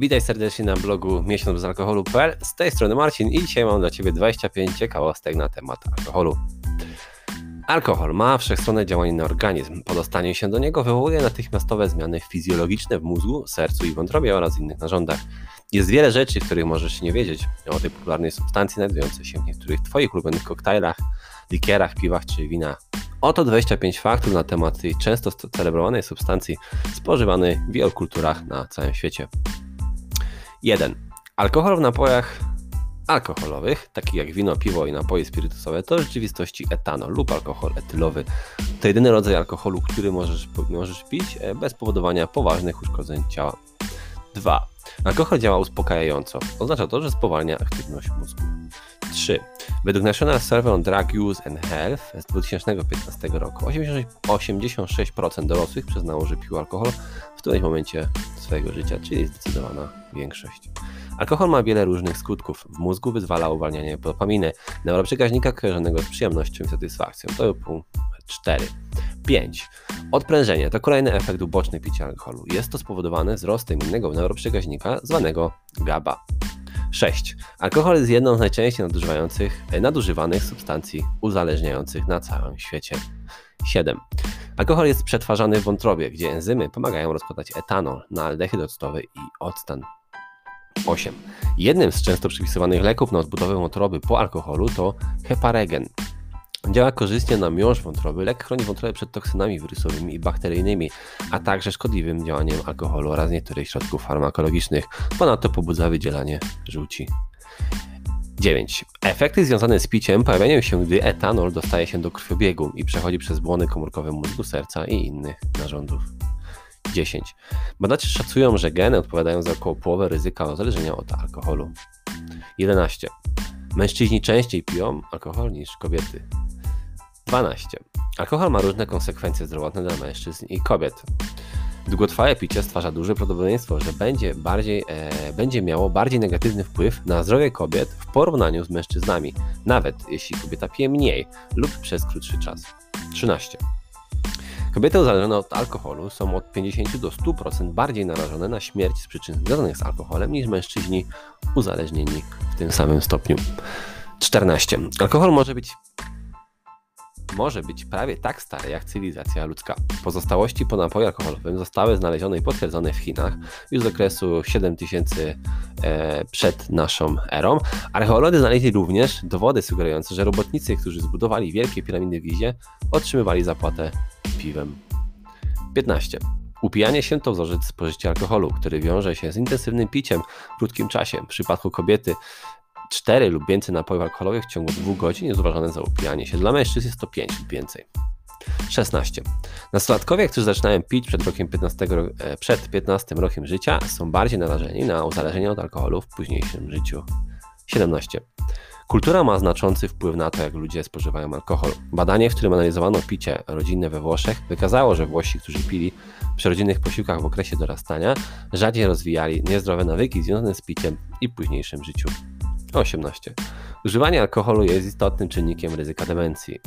Witaj serdecznie na blogu miesiąc bez alkoholu.pl. Z tej strony Marcin i dzisiaj mam dla Ciebie 25 ciekawostek na temat alkoholu. Alkohol ma wszechstronne działanie na organizm. Po dostaniu się do niego wywołuje natychmiastowe zmiany fizjologiczne w mózgu, sercu i wątrobie oraz innych narządach. Jest wiele rzeczy, których możesz nie wiedzieć o tej popularnej substancji znajdującej się w niektórych Twoich ulubionych koktajlach, likierach, piwach czy winach. Oto 25 faktów na temat tej często celebrowanej substancji spożywanej w wielu kulturach na całym świecie. 1. Alkohol w napojach alkoholowych, takich jak wino, piwo i napoje spirytusowe, to w rzeczywistości etanol lub alkohol etylowy. To jedyny rodzaj alkoholu, który możesz, możesz pić e, bez powodowania poważnych uszkodzeń ciała. 2. Alkohol działa uspokajająco. Oznacza to, że spowalnia aktywność mózgu. 3. Według National Survey on Drug Use and Health z 2015 roku 86% dorosłych przyznało, że pił alkohol w którymś momencie swojego życia, czyli zdecydowana większość. Alkohol ma wiele różnych skutków. W mózgu wyzwala uwalnianie dopaminy, neuroprzekaźnika kojarzonego z przyjemnością i satysfakcją. To punkt 4. 5. Odprężenie to kolejny efekt uboczny picia alkoholu. Jest to spowodowane wzrostem innego neuroprzekaźnika zwanego GABA. 6. Alkohol jest jedną z najczęściej nadużywających, e, nadużywanych substancji uzależniających na całym świecie. 7. Alkohol jest przetwarzany w wątrobie, gdzie enzymy pomagają rozkładać etanol na aldehyd octowy i octan. 8. Jednym z często przypisywanych leków na odbudowę wątroby po alkoholu to heparegen. Działa korzystnie na miąższ wątroby. Lek chroni wątrobę przed toksynami wirusowymi i bakteryjnymi, a także szkodliwym działaniem alkoholu oraz niektórych środków farmakologicznych. Ponadto pobudza wydzielanie żółci. 9. Efekty związane z piciem pojawiają się, gdy etanol dostaje się do krwiobiegu i przechodzi przez błony komórkowe mózgu, serca i innych narządów. 10. Badacze szacują, że geny odpowiadają za około połowę ryzyka uzależnienia od alkoholu. 11. Mężczyźni częściej piją alkohol niż kobiety. 12. Alkohol ma różne konsekwencje zdrowotne dla mężczyzn i kobiet. Długotrwałe picie stwarza duże prawdopodobieństwo, że będzie, bardziej, e, będzie miało bardziej negatywny wpływ na zdrowie kobiet w porównaniu z mężczyznami, nawet jeśli kobieta pije mniej lub przez krótszy czas. 13. Kobiety uzależnione od alkoholu są od 50 do 100% bardziej narażone na śmierć z przyczyn związanych z alkoholem niż mężczyźni uzależnieni w tym samym stopniu. 14. Alkohol może być może być prawie tak stare jak cywilizacja ludzka. Pozostałości po napoju alkoholowym zostały znalezione i potwierdzone w Chinach już z okresu 7000 e, przed naszą erą. Archeolodzy znaleźli również dowody sugerujące, że robotnicy, którzy zbudowali wielkie piramidy w Gizie, otrzymywali zapłatę piwem. 15. Upijanie się to wzorzec spożycia alkoholu, który wiąże się z intensywnym piciem w krótkim czasie. W przypadku kobiety 4 lub więcej napojów alkoholowych w ciągu 2 godzin jest uważane za upijanie się. Dla mężczyzn jest to 5 lub więcej. 16. Nastolatkowie, którzy zaczynają pić przed, rokiem 15, e, przed 15 rokiem życia, są bardziej narażeni na uzależnienie od alkoholu w późniejszym życiu. 17. Kultura ma znaczący wpływ na to, jak ludzie spożywają alkohol. Badanie, w którym analizowano picie rodzinne we Włoszech, wykazało, że Włosi, którzy pili przy rodzinnych posiłkach w okresie dorastania, rzadziej rozwijali niezdrowe nawyki związane z piciem i późniejszym życiu. 18. Używanie alkoholu jest istotnym czynnikiem ryzyka demencji.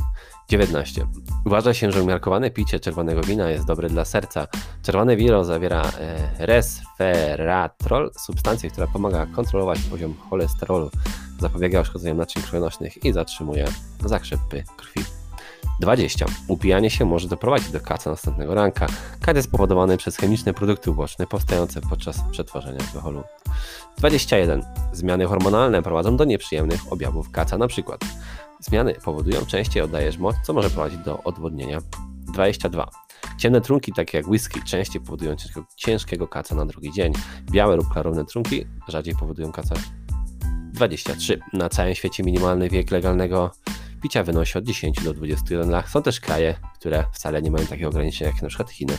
19. Uważa się, że umiarkowane picie czerwonego wina jest dobre dla serca. Czerwone wino zawiera e, resveratrol, substancję, która pomaga kontrolować poziom cholesterolu, zapobiega uszkodzeniom naczyń krwionośnych i zatrzymuje zakrzepy krwi. 20. Upijanie się może doprowadzić do kaca następnego ranka. Kat jest spowodowany przez chemiczne produkty uboczne powstające podczas przetwarzania alkoholu. 21. Zmiany hormonalne prowadzą do nieprzyjemnych objawów kaca, przykład zmiany powodują częściej oddajesz moc, co może prowadzić do odwodnienia. 22. Ciemne trunki, takie jak whisky, częściej powodują ciężkiego kaca na drugi dzień. Białe lub klarowne trunki rzadziej powodują kaca. 23. Na całym świecie minimalny wiek legalnego picia wynosi od 10 do 21 lat. Są też kraje, które wcale nie mają takiego ograniczenia jak np. Chiny.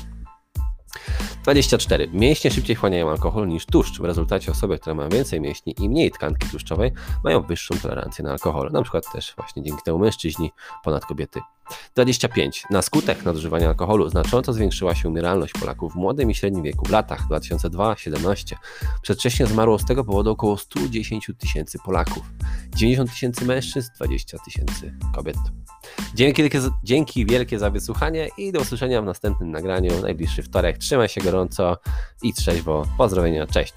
24. Mięśnie szybciej wchłaniają alkohol niż tłuszcz. W rezultacie osoby, które mają więcej mięśni i mniej tkanki tłuszczowej, mają wyższą tolerancję na alkohol. Na przykład też właśnie dzięki temu mężczyźni ponad kobiety. 25. Na skutek nadużywania alkoholu znacząco zwiększyła się umieralność Polaków w młodym i średnim wieku w latach 2002-17. Przedwcześnie zmarło z tego powodu około 110 tysięcy Polaków, 90 tysięcy mężczyzn, 20 tysięcy kobiet. Dzięki wielkie, dzięki wielkie za wysłuchanie i do usłyszenia w następnym nagraniu, najbliższy wtorek. Trzymaj się gorąco i trzeźwo. Pozdrowienia, cześć.